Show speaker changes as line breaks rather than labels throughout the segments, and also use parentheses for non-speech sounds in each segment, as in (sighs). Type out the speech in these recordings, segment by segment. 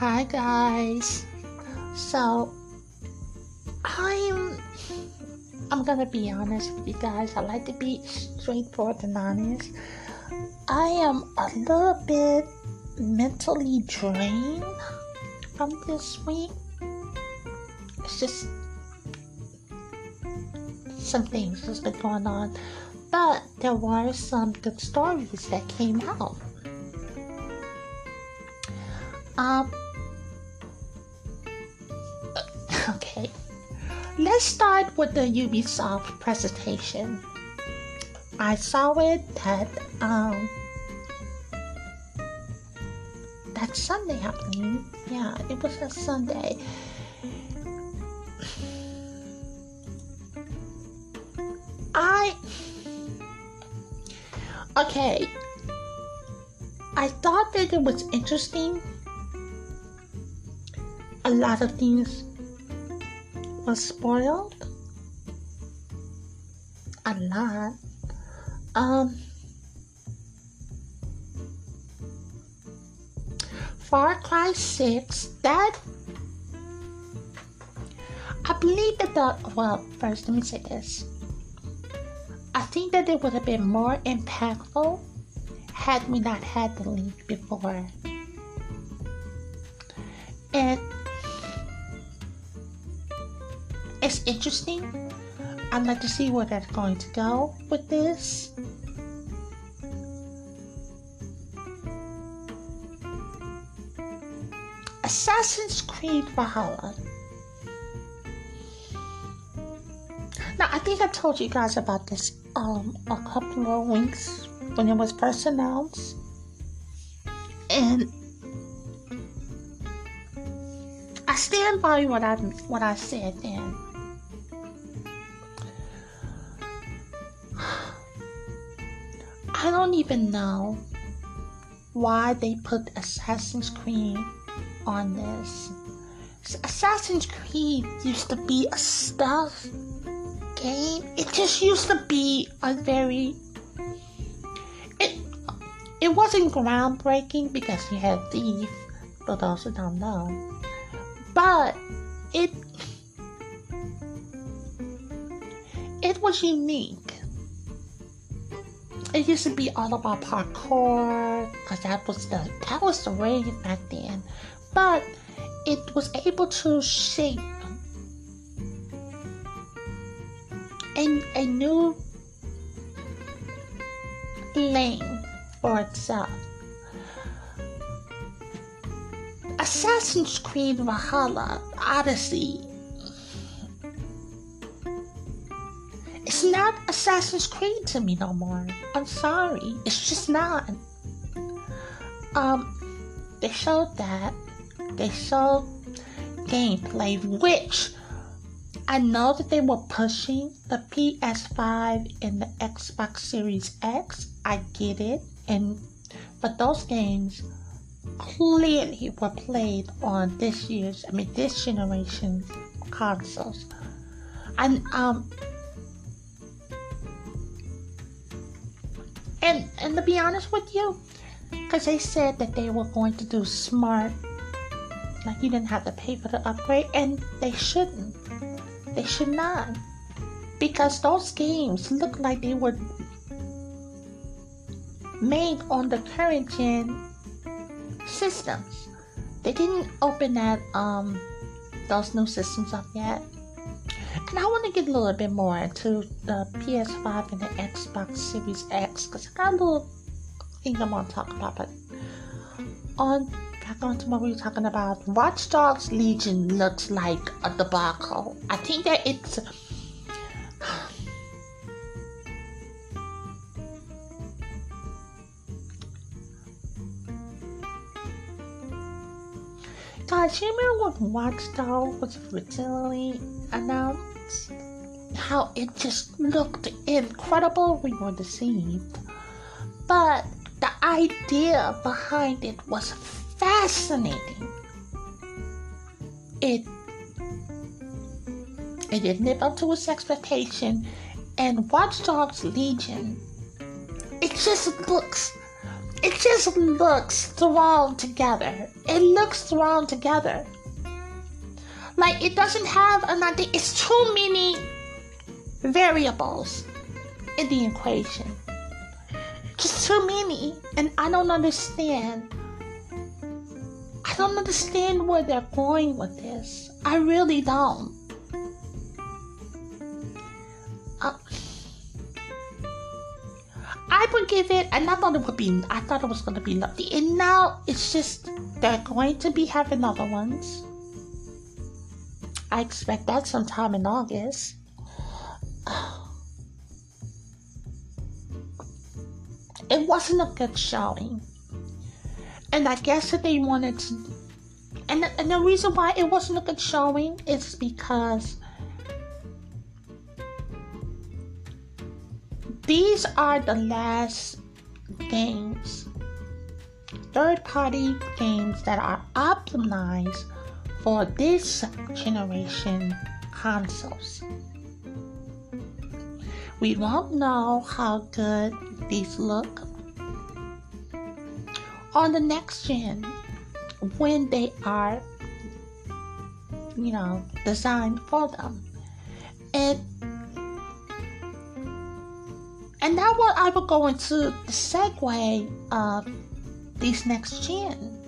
Hi guys. So I'm I'm gonna be honest with you guys. I like to be straightforward and honest. I am a little bit mentally drained from this week. It's just some things that's been going on. But there were some good stories that came out. Um Let's start with the Ubisoft presentation. I saw it that um that Sunday believe. Yeah, it was a Sunday. I Okay. I thought that it was interesting. A lot of things was spoiled a lot. Um, Far Cry 6, that I believe that the well, first let me say this. I think that it would have been more impactful had we not had the leak before. And interesting. I'd like to see where that's going to go with this. Assassin's Creed Valhalla. Now, I think I told you guys about this um, a couple of weeks when it was first announced. And I stand by what I what I said then. Don't even know why they put Assassin's Creed on this. Assassin's Creed used to be a stuff game. It just used to be a very it it wasn't groundbreaking because you had Thief, those who don't know. But it it was unique it used to be all about parkour because that was the that was the rage back then. But it was able to shape a, a new lane for itself. Assassin's Creed Valhalla Odyssey not Assassin's Creed to me no more. I'm sorry. It's just not. Um, they showed that. They showed gameplay, which I know that they were pushing the PS5 and the Xbox Series X. I get it. And but those games clearly were played on this year's, I mean this generation's consoles. And um and and to be honest with you, because they said that they were going to do smart, like you didn't have to pay for the upgrade, and they shouldn't. They should not, because those games look like they were made on the current gen systems. They didn't open that um those new systems up yet. And I want to get a little bit more into the PS5 and the Xbox Series X because I got a little thing I want to talk about. But on back on to what we were talking about, Watch Dogs Legion looks like a debacle. I think that it's. Guys, you remember when Watch was originally announced? How it just looked incredible. We were deceived. But the idea behind it was fascinating. It it didn't live up to its expectation, and Watch Dogs Legion, it just looks it just looks thrown together. It looks thrown together. Like it doesn't have an idea. It's too many variables in the equation. Just too many. And I don't understand. I don't understand where they're going with this. I really don't. Would give it, and I thought it would be, I thought it was going to be lovely. And now it's just, they're going to be having other ones. I expect that sometime in August. (sighs) It wasn't a good showing. And I guess that they wanted to. And, and the reason why it wasn't a good showing is because These are the last games, third party games that are optimized for this generation consoles. We won't know how good these look on the next gen when they are, you know, designed for them. And and now what I will go into the segue of these next gen.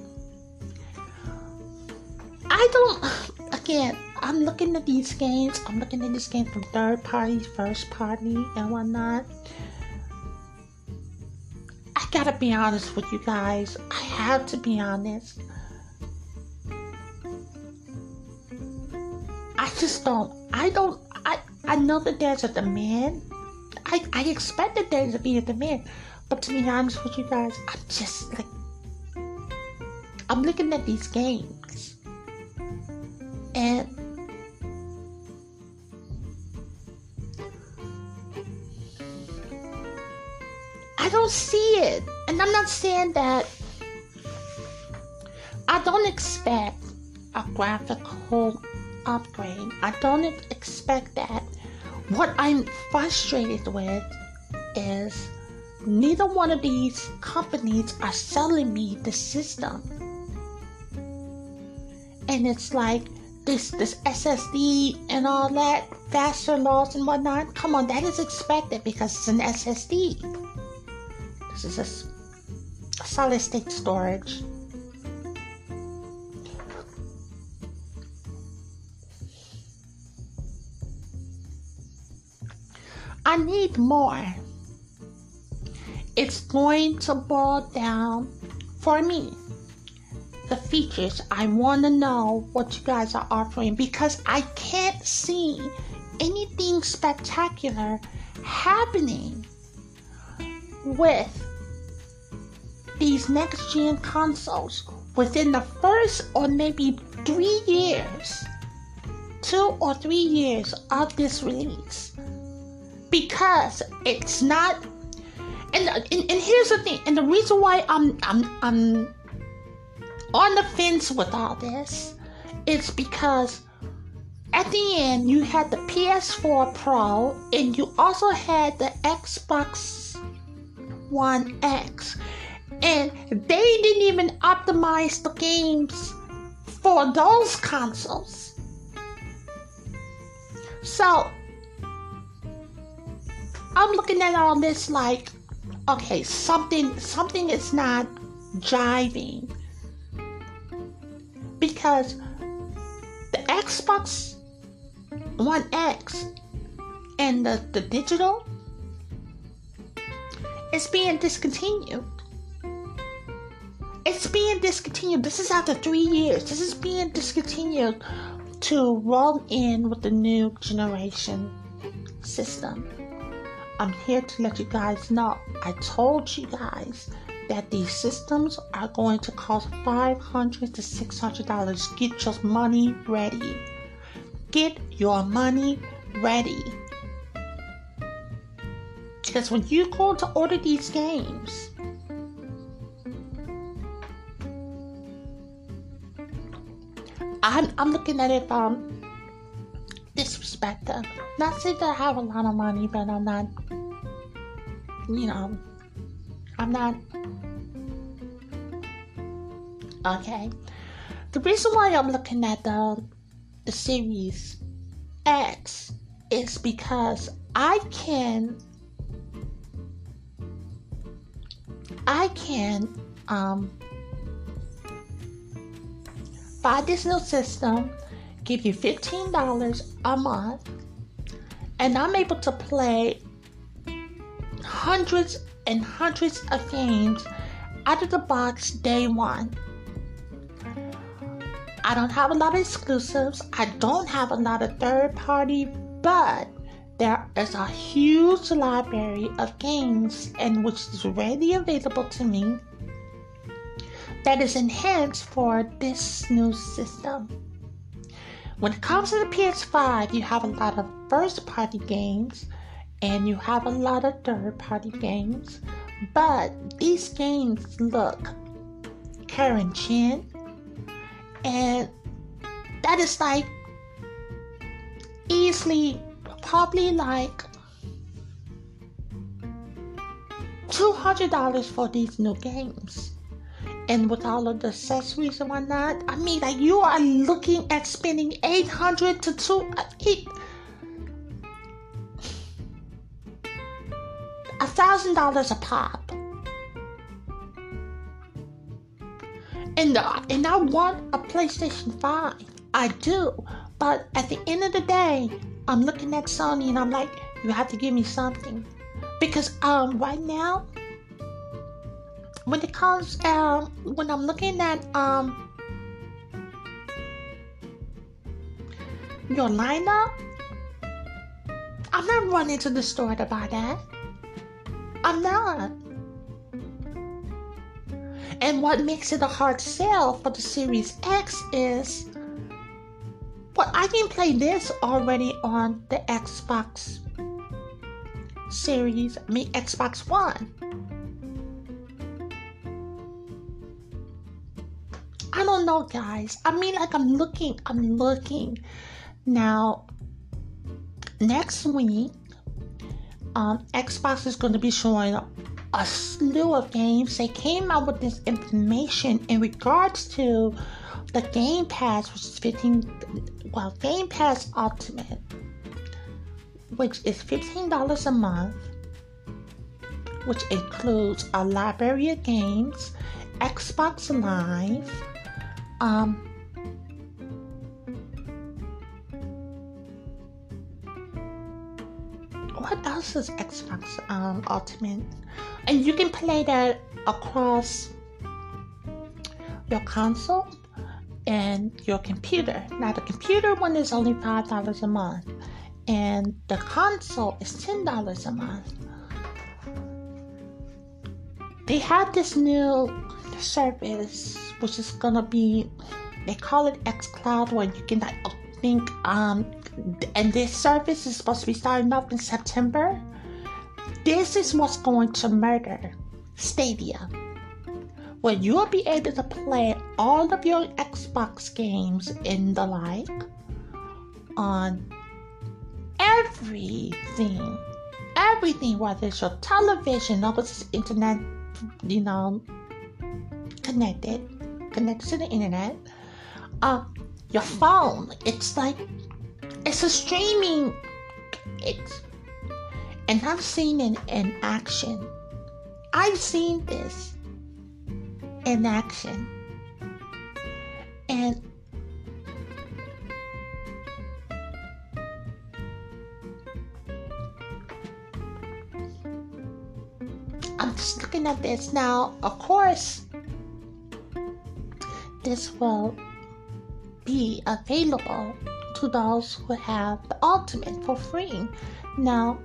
I don't again I'm looking at these games, I'm looking at this game from third party, first party and whatnot. I gotta be honest with you guys. I have to be honest. I just don't I don't I I know that there's a demand I, I expected there to be a demand. But to be honest with you guys, I'm just like, I'm looking at these games. And I don't see it. And I'm not saying that I don't expect a graphical upgrade. I don't expect that what I'm frustrated with is neither one of these companies are selling me the system. And it's like this this SSD and all that, faster loss and whatnot. Come on, that is expected because it's an SSD. This is a, a solid state storage. I need more. It's going to boil down for me the features. I want to know what you guys are offering because I can't see anything spectacular happening with these next gen consoles within the first or maybe three years, two or three years of this release because it's not. And, and, and here's the thing, and the reason why I'm I'm I'm on the fence with all this is because at the end you had the PS4 Pro and you also had the Xbox One X, and they didn't even optimize the games for those consoles. So I'm looking at all this like, okay, something something is not jiving because the Xbox One X and the, the digital is being discontinued. It's being discontinued. This is after three years. This is being discontinued to roll in with the new generation system. I'm here to let you guys know. I told you guys that these systems are going to cost $500 to $600. Get your money ready. Get your money ready. Because when you go to order these games, I'm, I'm looking at it from this them. Not saying that I have a lot of money, but I'm not, you know, I'm not. Okay. The reason why I'm looking at the the series X is because I can I can um buy this new system, give you $15 a month, and I'm able to play hundreds and hundreds of games out of the box day one. I don't have a lot of exclusives. I don't have a lot of third party, but there is a huge library of games and which is readily available to me that is enhanced for this new system. When it comes to the PS5, you have a lot of first party games and you have a lot of third party games, but these games look current gen and that is like easily probably like $200 for these new games and with all of the accessories and whatnot, I mean, like you are looking at spending eight hundred to two uh, eight a thousand dollars a pop. And uh, and I want a PlayStation Five. I do, but at the end of the day, I'm looking at Sony and I'm like, you have to give me something, because um right now when it comes um when I'm looking at um your lineup, I'm not running to the store to buy that. I'm not. And what makes it a hard sell for the Series X is well, I can play this already on the Xbox Series, I mean Xbox One. Don't know, guys. I mean, like, I'm looking, I'm looking. Now, next week, um, Xbox is going to be showing a slew of games. They came out with this information in regards to the Game Pass, which is 15, well, Game Pass Ultimate, which is $15 a month, which includes a library of games, Xbox Live, um, what else is Xbox um, Ultimate? And you can play that across your console and your computer. Now, the computer one is only $5 a month, and the console is $10 a month. They have this new service which is gonna be they call it X Cloud where you can I think um and this service is supposed to be starting up in September. This is what's going to murder Stadia. Where you'll be able to play all of your Xbox games and the like on everything. Everything, whether it's your television or it's internet, you know, connected connected to the internet, uh, your phone. It's like it's a streaming. It's and I've seen it in action. I've seen this in action, and I'm just looking at this now. Of course, this will be available to those who have the ultimate for free. Now,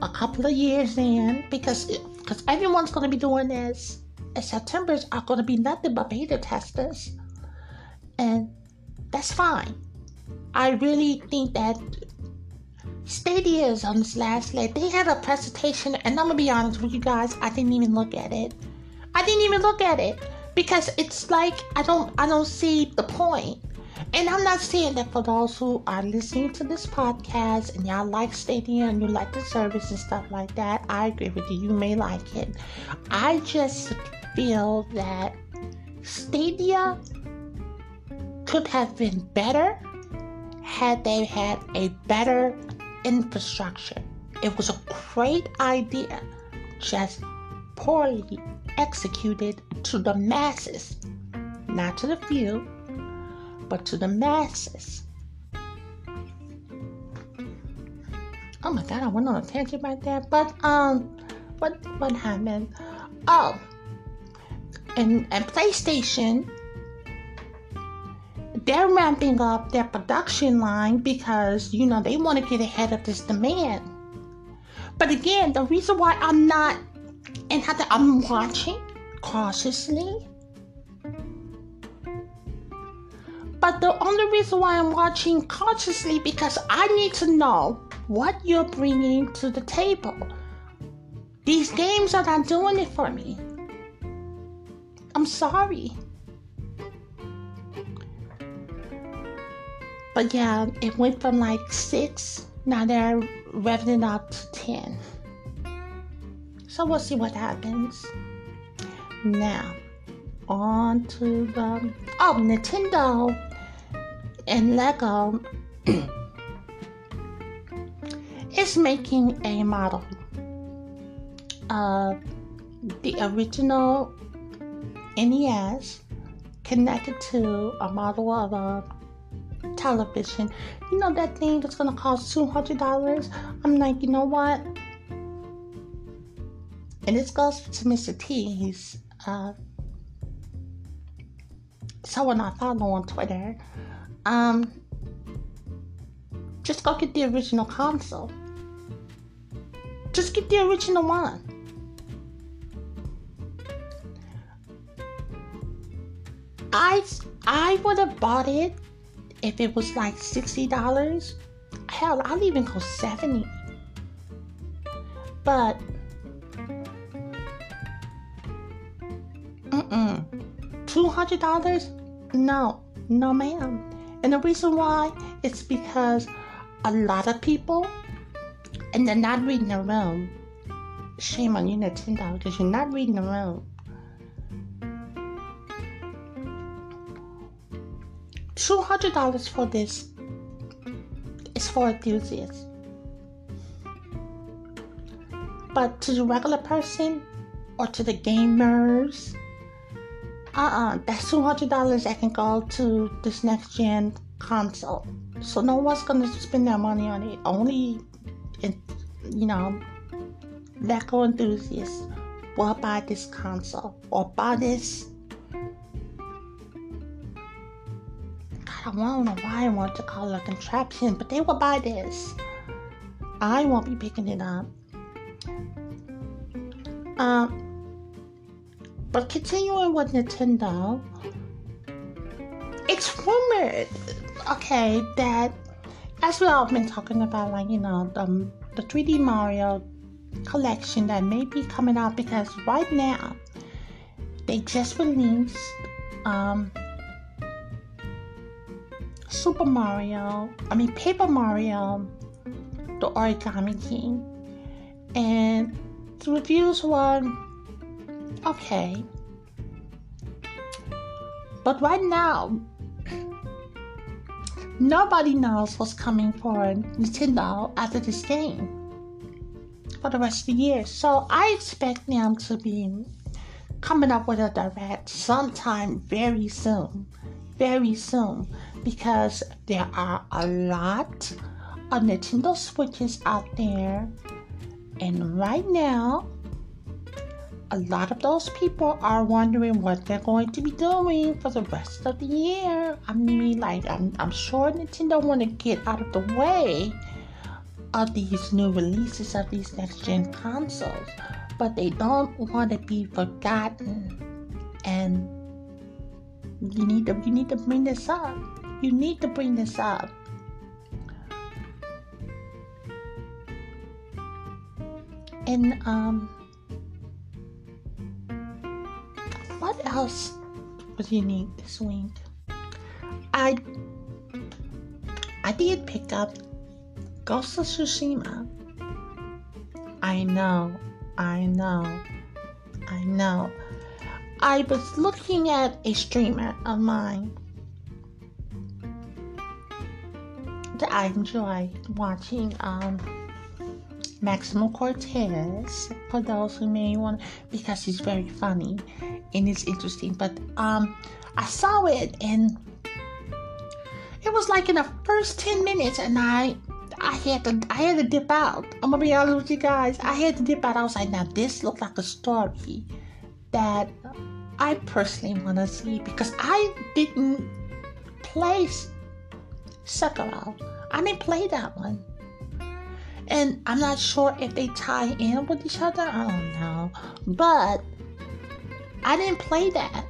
a couple of years in, because because everyone's going to be doing this. And September's are going to be nothing but beta testers. And that's fine. I really think that Stadia is on this last leg. They had a presentation, and I'm gonna be honest with you guys, I didn't even look at it. I didn't even look at it because it's like I don't I don't see the point. And I'm not saying that for those who are listening to this podcast and y'all like Stadia and you like the service and stuff like that, I agree with you. You may like it. I just feel that Stadia could have been better had they had a better infrastructure. It was a great idea, just poorly executed to the masses, not to the few, but to the masses. Oh my god, I went on a tangent right there. But um what what happened? Oh and, and PlayStation they're ramping up their production line because you know they want to get ahead of this demand. But again, the reason why I'm not and how I'm watching cautiously But the only reason why I'm watching cautiously because I need to know what you're bringing to the table. These games are not doing it for me. I'm sorry. But yeah, it went from like six, now they're revving up to 10. So we'll see what happens. Now, on to the. Oh, Nintendo and Lego (clears throat) is making a model of the original NES connected to a model of a television. You know that thing that's gonna cost two hundred dollars? I'm like, you know what? And this goes to Mr. T. He's uh, someone I follow on Twitter um, just go get the original console. Just get the original one. I I would have bought it if it was like sixty dollars. Hell, I'll even go seventy. But mm hundred dollars? No, no, ma'am. And the reason why is because a lot of people, and they're not reading the room. Shame on you, Nintendo, because you're not reading the room. Two hundred dollars for this is for enthusiasts. But to the regular person or to the gamers uh-uh, that's two hundred dollars that can go to this next gen console. So no one's gonna spend their money on it. Only, you know, Lego enthusiasts will buy this console or buy this. God, I don't know why I want to call it a contraption, but they will buy this. I won't be picking it up. Um, but continuing with Nintendo, it's rumored, okay, that as we all been talking about, like you know, the the 3D Mario collection that may be coming out because right now they just released um, Super Mario, I mean Paper Mario, the Origami King, and the reviews were Okay. But right now, nobody knows what's coming for Nintendo after this game for the rest of the year. So I expect them to be coming up with a direct sometime very soon. Very soon. Because there are a lot of Nintendo Switches out there. And right now, a lot of those people are wondering what they're going to be doing for the rest of the year. I mean, like, I'm, I'm sure Nintendo want to get out of the way of these new releases of these next gen consoles. but they don't want to be forgotten. And you need to you need to bring this up. You need to bring this up. And um what else was unique this week? I I did pick up Ghost of Tsushima. I know, I know, I know. I was looking at a streamer of mine that I enjoy watching, um, Maximo Cortez, for those who may want, because he's very funny and it's interesting. But um, I saw it and it was like in the first 10 minutes and I I had to I had to dip out. I'm gonna be honest with you guys. I had to dip out. I was like, now this looked like a story that I personally wanna see because I didn't play Sekiro. I didn't play that one. And I'm not sure if they tie in with each other. I don't know. But I didn't play that.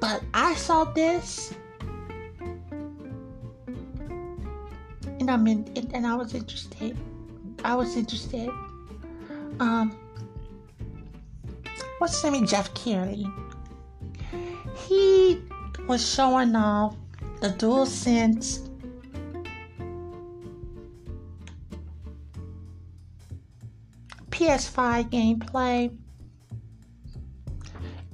But I saw this and I'm in, and I was interested. I was interested. Um, what's his name? Geoff Keighley. He was showing off the DualSense PS5 gameplay.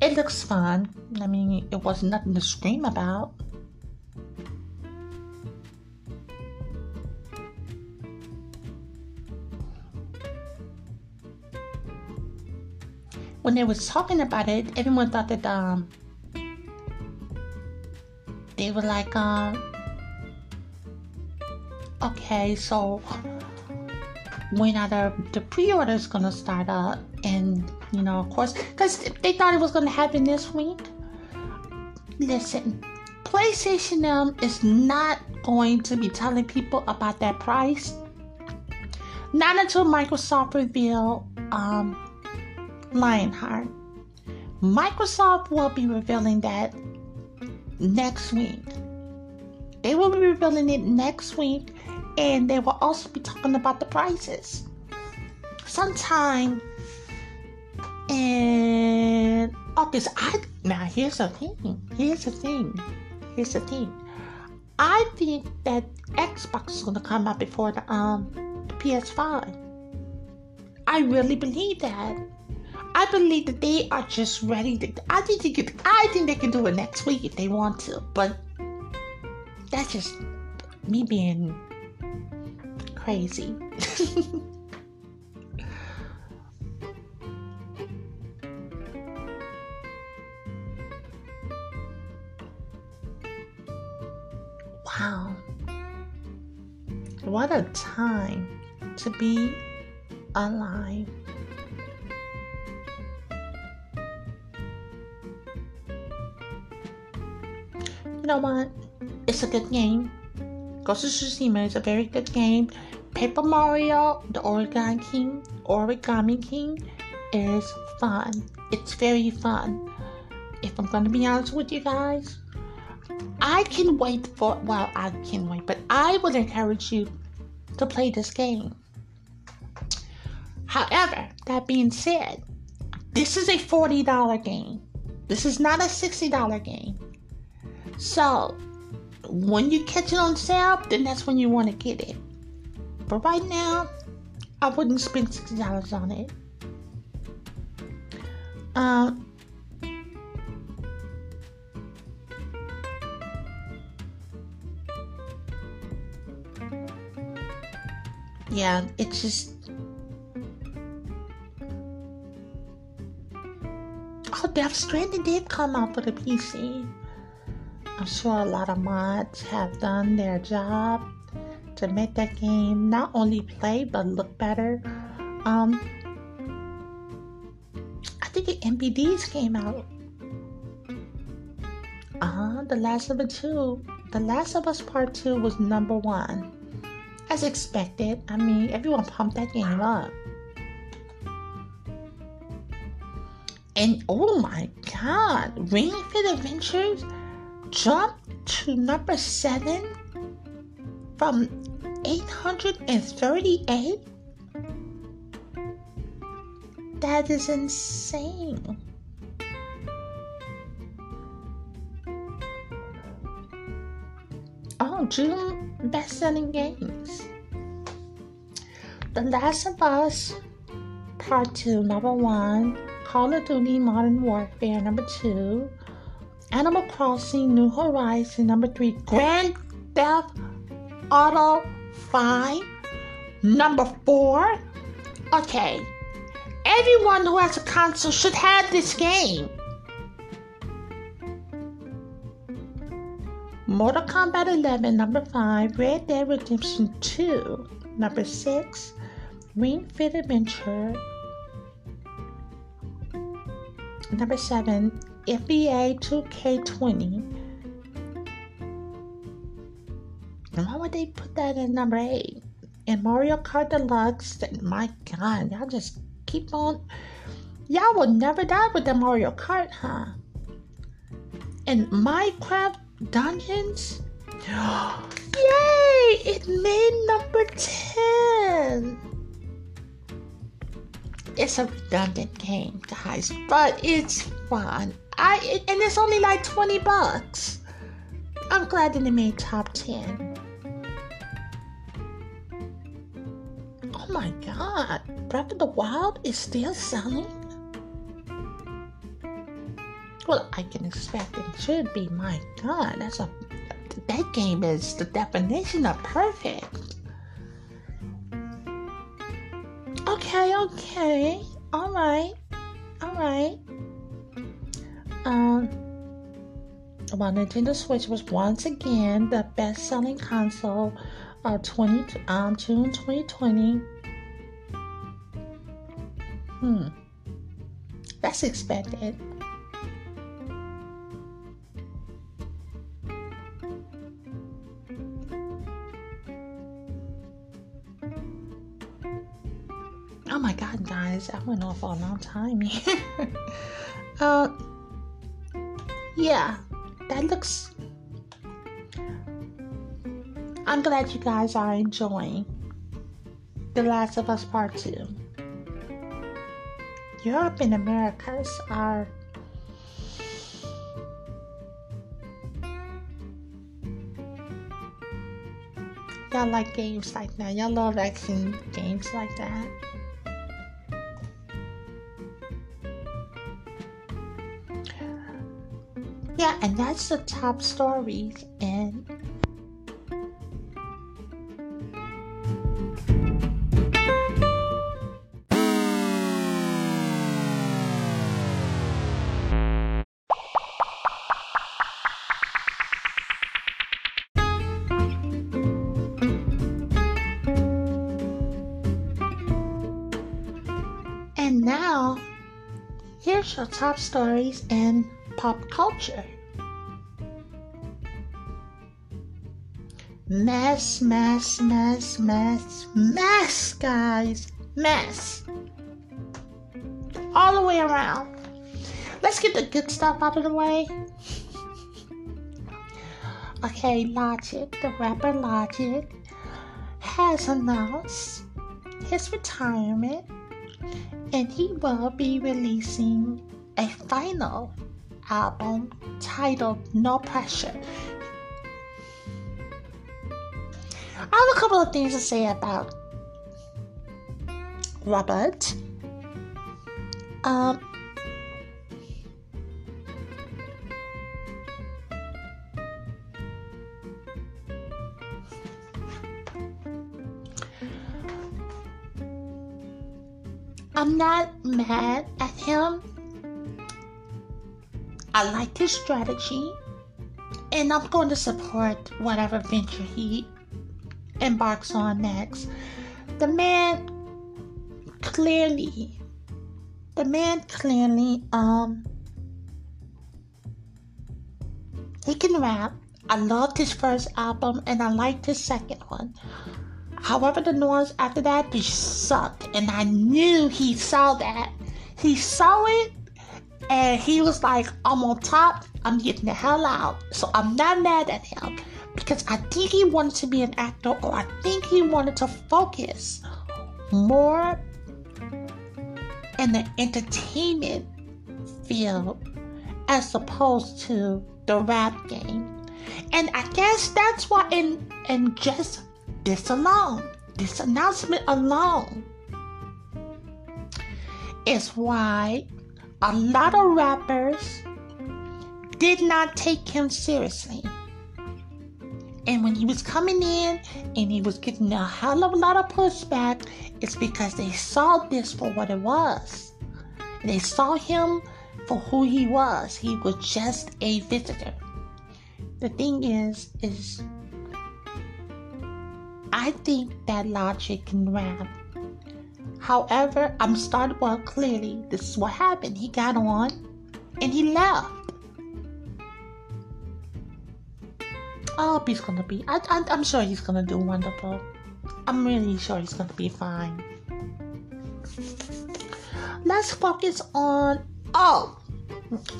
It looks fun. I mean, it was nothing to scream about. when they was talking about it, everyone thought that um they were like um okay, so when are the the pre-orders gonna start up? And you know, of course, because they thought it was gonna happen this week. Listen, PlayStation um is not going to be telling people about that price. Not until Microsoft reveal um Lockhart. Microsoft will be revealing that next week. They will be revealing it next week, and they will also be talking about the prices. Sometime in August. I now here's the thing. Here's the thing. Here's the thing. I think that Xbox is gonna come out before the um the PS5. I really believe that. I believe that they are just ready to. I think they could. I think they can do it next week if they want to. But that's just me being crazy. (laughs) wow. What a time to be alive. you know what? It's a good game. Ghost of Tsushima is a very good game. Paper Mario, the Origami King, Origami King is fun. It's very fun. If I'm gonna be honest with you guys, I can wait for well, I can wait, but I would encourage you to play this game. However, that being said, this is a $40 game. This is not a $60 game. So when you catch it on sale, then that's when you want to get it. But right now, I wouldn't spend sixty dollars on it. Um. Yeah, it's just. Oh, Death Stranding did come out for the PC. I'm sure a lot of mods have done their job to make that game not only play but look better. Um, I think the NPDs came out. Uh huh. The Last of Us 2. The Last of Us Part 2 was number one. As expected. I mean, everyone pumped that game up. And oh my god, Ring Fit Adventures jumped to number seven from 838? That is insane. Oh, June best selling games. The Last of Us Part 2, number 1. Call of Duty Modern Warfare, number 2. Animal Crossing New Horizon, number 3. Grand Theft Auto 5, number 4. Okay, everyone who has a console should have this game. Mortal Kombat 11, number 5, Red Dead Redemption 2, number 6, Ring Fit Adventure, number 7, NBA 2K20. And why would they put that in number 8? And Mario Kart Deluxe, my god, y'all just keep on. Y'all will never die with the Mario Kart, huh? And Minecraft Dungeons? (gasps) Yay! It made number 10! It's a redundant game, guys, but it's fun. I it, and it's only like 20 bucks. I'm glad that it made top 10. Oh my god, Breath of the Wild is still selling? Well, I can expect it should be. My God, that's a that game is the definition of perfect. Okay, okay, all right, all right. Um, well, Nintendo Switch was once again the best-selling console of 20 um June 2020. Hmm, that's expected. Oh my god, guys, I went off a long time here. (laughs) uh, yeah, that looks. I'm glad you guys are enjoying The Last of Us Part 2. Europe and Americas are. Y'all like games like that. Y'all love action games like that. And that's the top stories and And now, here's your top stories in pop culture. Mess, mess, mess, mess, mess, guys. Mess. All the way around. Let's get the good stuff out of the way. (laughs) Okay, Logic, the rapper Logic, has announced his retirement and he will be releasing a final album titled No Pressure. I have a couple of things to say about Robert. Um, I'm not mad at him. I like his strategy, and I'm going to support whatever venture he embarks on next. The man clearly, the man clearly, um, he can rap. I loved his first album, and I liked his second one. However, the noise after that just sucked, and I knew he saw that. He saw it, And he was like, I'm on top, I'm getting the hell out. So I'm not mad at him because I think he wanted to be an actor or I think he wanted to focus more in the entertainment field as opposed to the rap game. And I guess that's why in and just this alone, this announcement alone is why a lot of rappers did not take him seriously. And when he was coming in and he was getting a hell of a lot of pushback, it's because they saw this for what it was. They saw him for who he was. He was just a visitor. The thing is, is I think that Logic can rap. However, I'm starting well clearly. This is what happened. He got on and he left. I hope he's gonna be. I, I, I'm sure he's gonna do wonderful. I'm really sure he's gonna be fine. Let's focus on. Oh,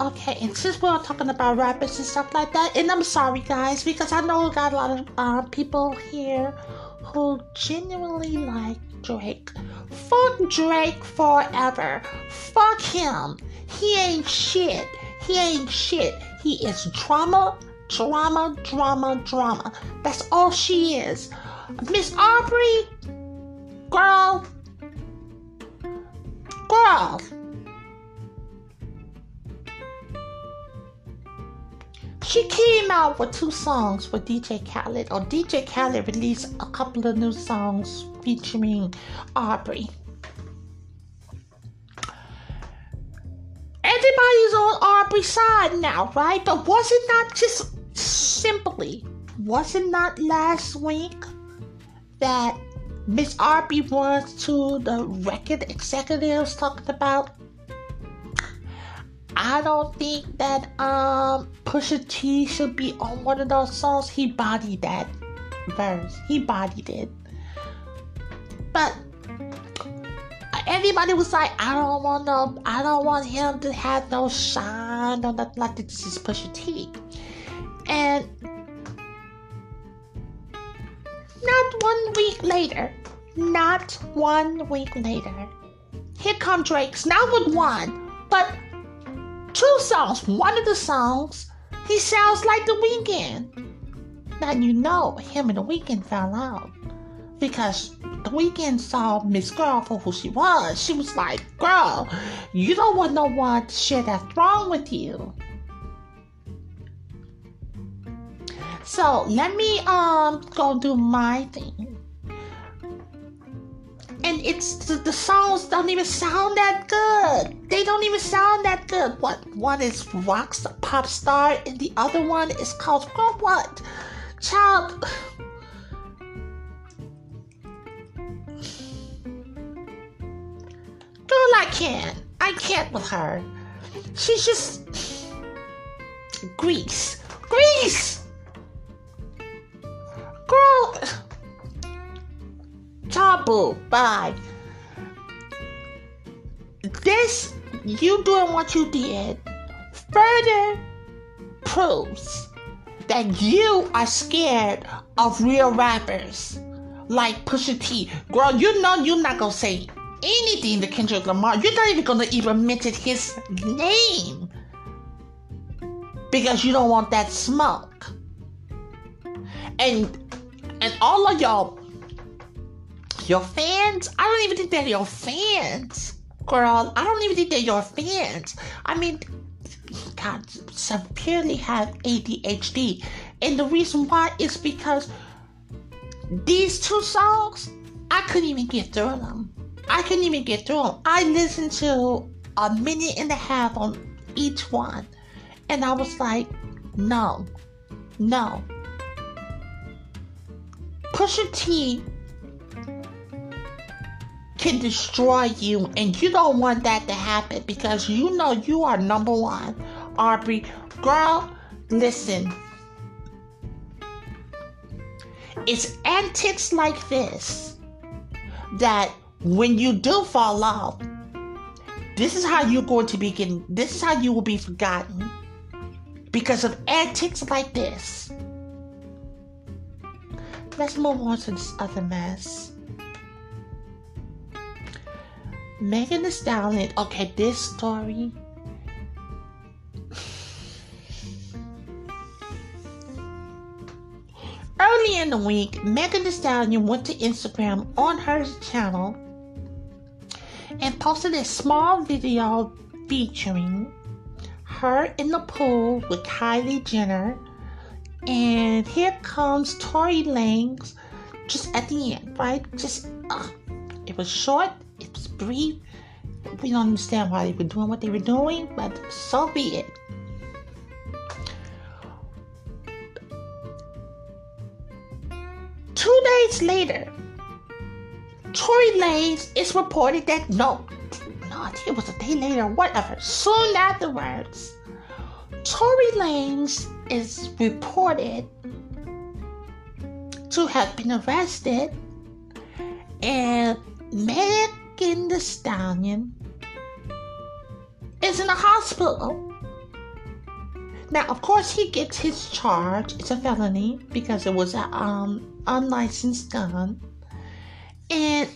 okay. And since we're talking about rappers and stuff like that, and I'm sorry, guys, because I know we got a lot of uh, people here who genuinely like Drake. Fuck Drake forever. Fuck him. He ain't shit. He ain't shit. He is drama, drama, drama, drama. That's all she is. Miss Aubrey, girl, girl. She came out with two songs with DJ Khaled, or DJ Khaled released a couple of new songs featuring Aubrey. Everybody's on Aubrey's side now, right? But was it not just simply, wasn't that last week that Miss Aubrey was to the record executives talking about I don't think that um Pusha T should be on one of those songs. He bodied that verse. He bodied it. But everybody was like, I don't want no I don't want him to have no shine or nothing like this is Pusha T. And not one week later, not one week later, here come Drake's not with one, but two songs. One of the songs, he sounds like The Weeknd. Now you know him and The Weeknd fell out because The Weeknd saw Miss Girl for who she was. She was like, "Girl, you don't want no one to share that throne with you." So let me um go do my thing and it's the, the, songs don't even sound that good. They don't even sound that good. What one is rock pop star and the other one is called what? Child. Girl, I can't. I can't with her. She's just Greece. Grease. Girl taboo. Bye. This, you doing what you did, further proves that you are scared of real rappers like Pusha T. Girl, you know you're not gonna say anything to Kendrick Lamar. You're not even gonna even mention his name because you don't want that smoke. And and all of y'all your fans? I don't even think they're your fans. Girl, I don't even think they're your fans. I mean, God, purely have ADHD. And the reason why is because these two songs, I couldn't even get through them. I couldn't even get through them. I listened to a minute and a half on each one. And I was like, no, no. Pusha T can destroy you, and you don't want that to happen because you know you are number one. Aubrey, girl, listen. It's antics like this that when you do fall off, this is how you're going to be getting, this is how you will be forgotten because of antics like this. Let's move on to this other mess. Megan Thee Stallion. Okay, this story. Early in the week, Megan Thee Stallion went to Instagram on her channel and posted a small video featuring her in the pool with Kylie Jenner. And here comes Tory Lanez just at the end, right? Just, uh, it was short, it was brief. We don't understand why they were doing what they were doing, but so be it. Two days later, Tory Lanez is reported that no, not it was a day later, whatever. Soon afterwards, Tory Lanez is reported to have been arrested, and Megan Thee Stallion is in the hospital. Now, of course, he gets his charge. It's a felony because it was an um, unlicensed gun and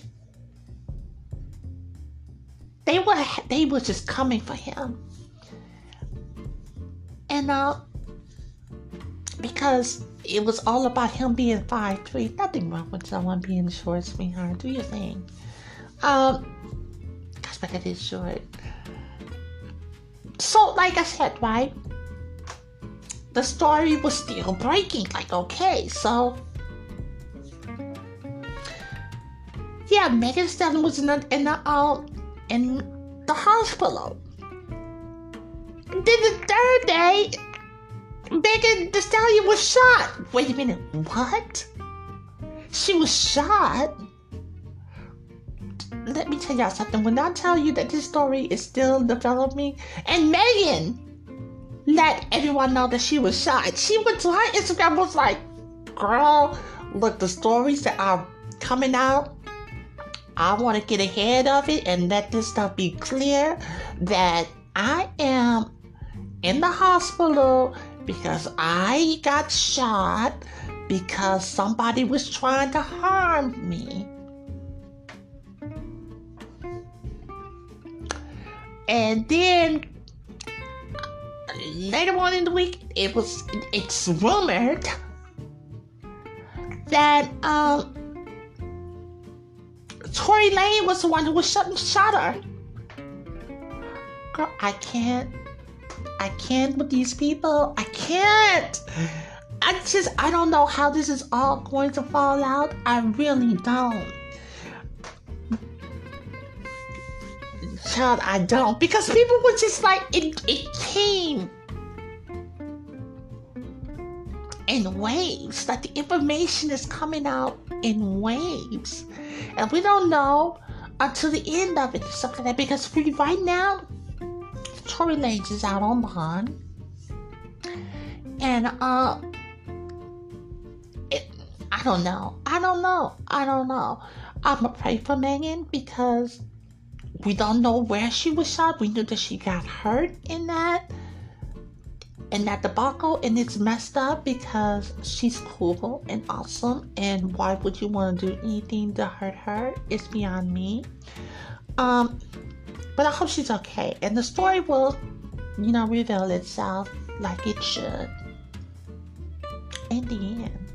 they were they were just coming for him and uh because it was all about him being five three. Nothing wrong with someone being short sweetheart. Do your thing. Um gosh but that is short. So like i said right the story was still breaking like okay so yeah, Megan Stallion was in the in the uh, in the hospital. Then the third day, Megan Thee Stallion was shot. Wait a minute, what? She was shot. Let me tell y'all something. When I tell you that this story is still developing, and Megan let everyone know that she was shot. She went to her Instagram was like, girl, look, the stories that are coming out I want to get ahead of it and let this stuff be clear that I am in the hospital because I got shot because somebody was trying to harm me. And then later on in the week, it was it's rumored that um Tory Lane was the one who was shot, shot her. Girl, I can't. I can't with these people. I can't. I just, I don't know how this is all going to fall out. I really don't. Child, I don't. Because people were just like, it, it came in waves. Like the information is coming out in waves. And we don't know until the end of it, something like that. Because for right now, Tory Lanez is out on bond. And uh it, I don't know. I don't know. I don't know. I'm gonna pray for Megan because we don't know where she was shot. We knew that she got hurt in that in that debacle and it's messed up because she's cool and awesome and why would you want to do anything to hurt her it's beyond me um but i hope she's okay and the story will you know reveal itself like it should in the end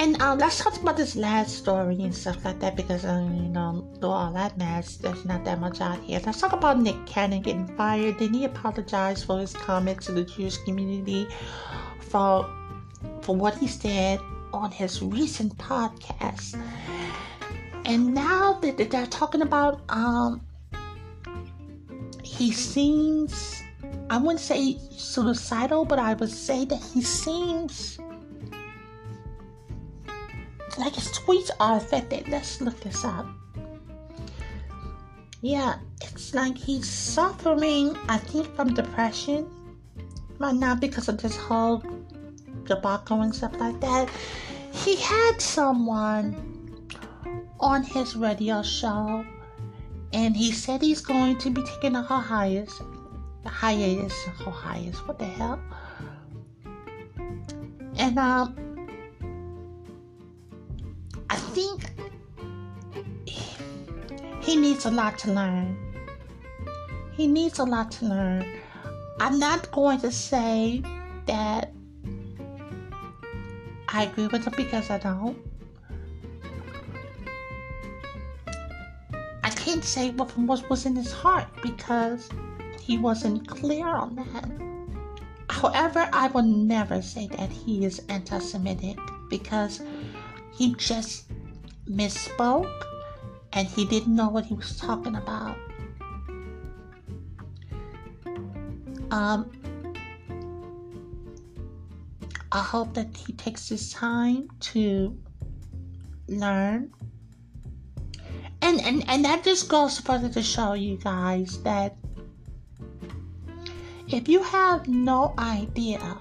and um, let's talk about this last story and stuff like that because, um, you know, through all that mess, there's not that much out here. Let's talk about Nick Cannon getting fired. Then he apologized for his comments to the Jewish community for for what he said on his recent podcast. And now that they're talking about, um, he seems, I wouldn't say suicidal, but I would say that he seems like his tweets are affected. Let's look this up. Yeah, it's like he's suffering, I think, from depression. But not because of this whole debacle and stuff like that. He had someone on his radio show and he said he's going to be taking a hiatus. Hiatus, hiatus. What the hell? And um, I think he needs a lot to learn. He needs a lot to learn. I'm not going to say that I agree with him because I don't. Can't say what was in his heart because he wasn't clear on that. However, I will never say that he is anti-Semitic because he just misspoke and he didn't know what he was talking about. Um, I hope that he takes his time to learn. And, and, that just goes further to show you guys that if you have no idea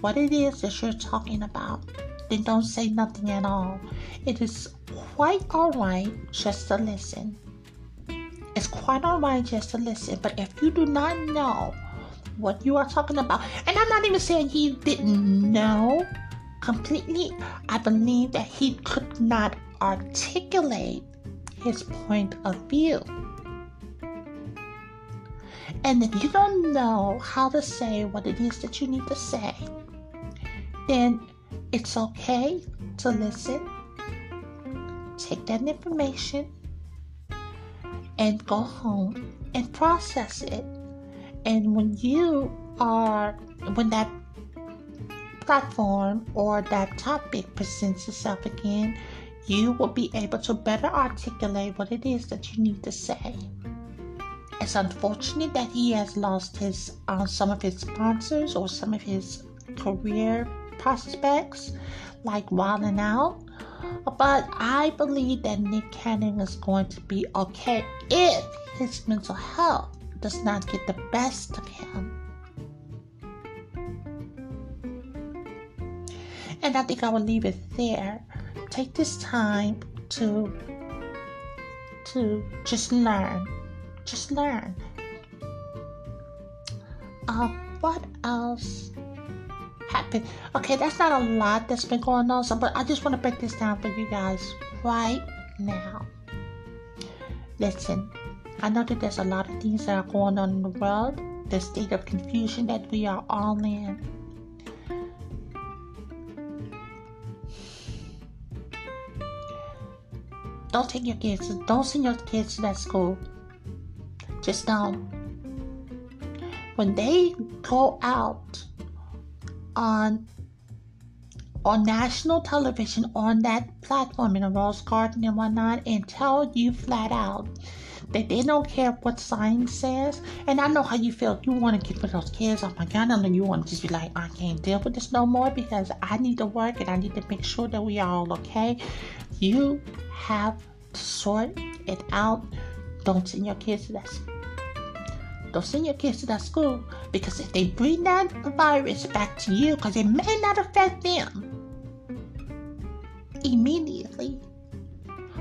what it is that you're talking about, then don't say nothing at all. It is quite alright just to listen. It's quite alright just to listen, but if you do not know what you are talking about. And I'm not even saying he didn't know completely. I believe that he could not articulate his point of view. And if you don't know how to say what it is that you need to say, then it's okay to listen, take that information, and go home and process it and when you are, when that platform or that topic presents itself again, you will be able to better articulate what it is that you need to say. It's unfortunate that he has lost his uh, some of his sponsors or some of his career prospects, like Wild 'N Out. But I believe that Nick Cannon is going to be okay if his mental health does not get the best of him. And I think I will leave it there. Take this time to to just learn. Just learn. Uh, what else happened? Okay, that's not a lot that's been going on, so but I just want to break this down for you guys right now. Listen, I know that there's a lot of things that are going on in the world, the state of confusion that we are all in. Don't take your kids, don't send your kids to that school. Just don't. When they go out on on national television on that platform in a rose garden and whatnot and tell you flat out that they don't care what science says. And I know how you feel. You want to get rid of those kids. Oh my God, I know you want to just be like, I can't deal with this no more because I need to work and I need to make sure that we are all okay. You have sort it out. Don't send your kids to that school. Don't send your kids to that school because if they bring that virus back to you, because it may not affect them immediately,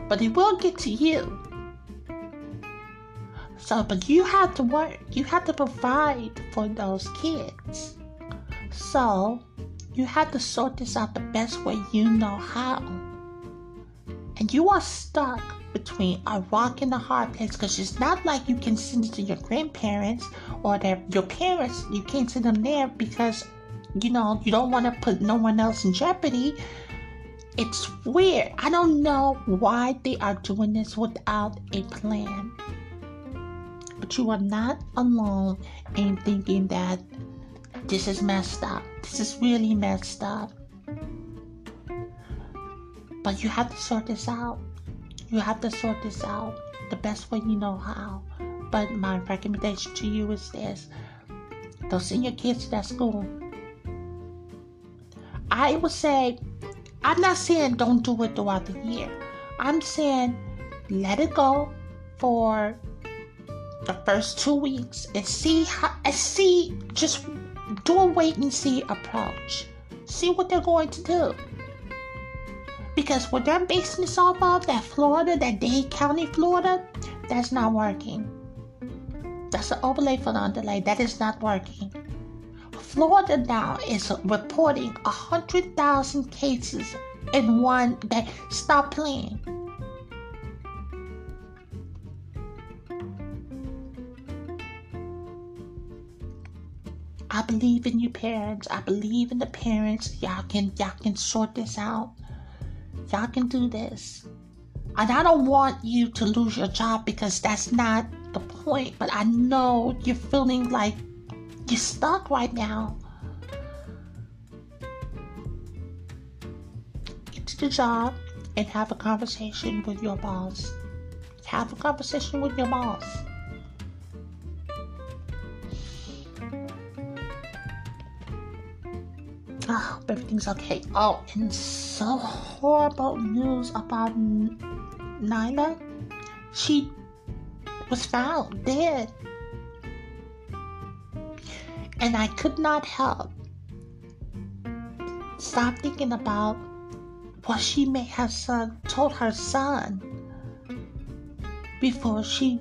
but it will get to you. So, but you have to work, you have to provide for those kids. So, you have to sort this out the best way you know how. And you are stuck between a rock and a hard place because it's not like you can send it to your grandparents or their, your parents. You can't send them there because, you know, you don't want to put no one else in jeopardy. It's weird. I don't know why they are doing this without a plan. But you are not alone in thinking that this is messed up. This is really messed up. But you have to sort this out. You have to sort this out the best way you know how. But my recommendation to you is this don't send your kids to that school. I would say, I'm not saying don't do it throughout the year. I'm saying let it go for the first two weeks and see how and see just do a wait and see approach. See what they're going to do. Because what they're basing this off of, that Florida, that Dade County, Florida, That's not working. That's an overlay for the underlay. That is not working. Florida now is reporting 100,000 cases in one day. Stop playing. I believe in you parents. I believe in the parents. Y'all can y'all can sort this out. Y'all can do this. And I don't want you to lose your job because that's not the point. But I know you're feeling like you're stuck right now. Get to the job and have a conversation with your boss. Have a conversation with your boss. Hope everything's okay. Oh, and so horrible news about Naya. She was found dead. And I could not help stop thinking about what she may have son, told her son before she,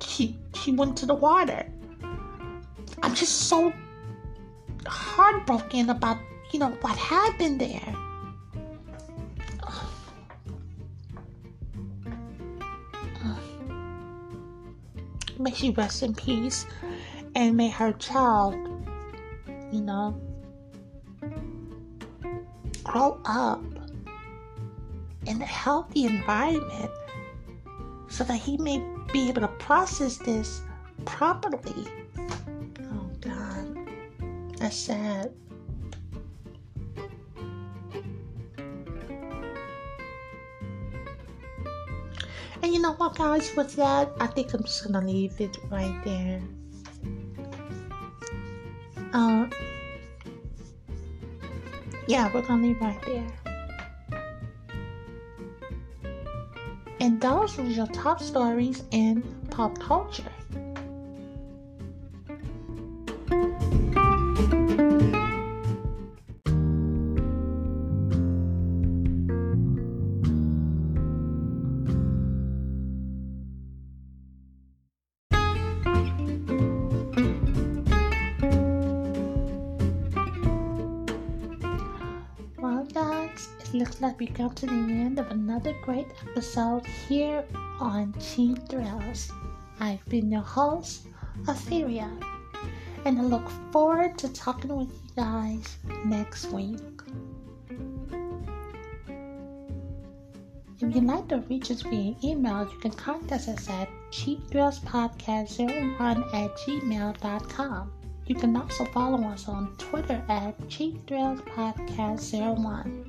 she she went to the water. I'm just so heartbroken about you know what happened there. May she rest in peace and may her child, you know, grow up in a healthy environment so that he may be able to process this properly. Oh, God. That's sad. You know what, guys, with that, I think I'm just gonna leave it right there. Uh, yeah, we're gonna leave right there. And those were your top stories in pop culture. Like we come to the end of another great episode here on Cheap Thrills. I've been your host, Etheria, and I look forward to talking with you guys next week. If you'd like to reach us via email, you can contact us at cheapthrillspodcast01 at gmail.com. You can also follow us on Twitter at cheapthrillspodcast01.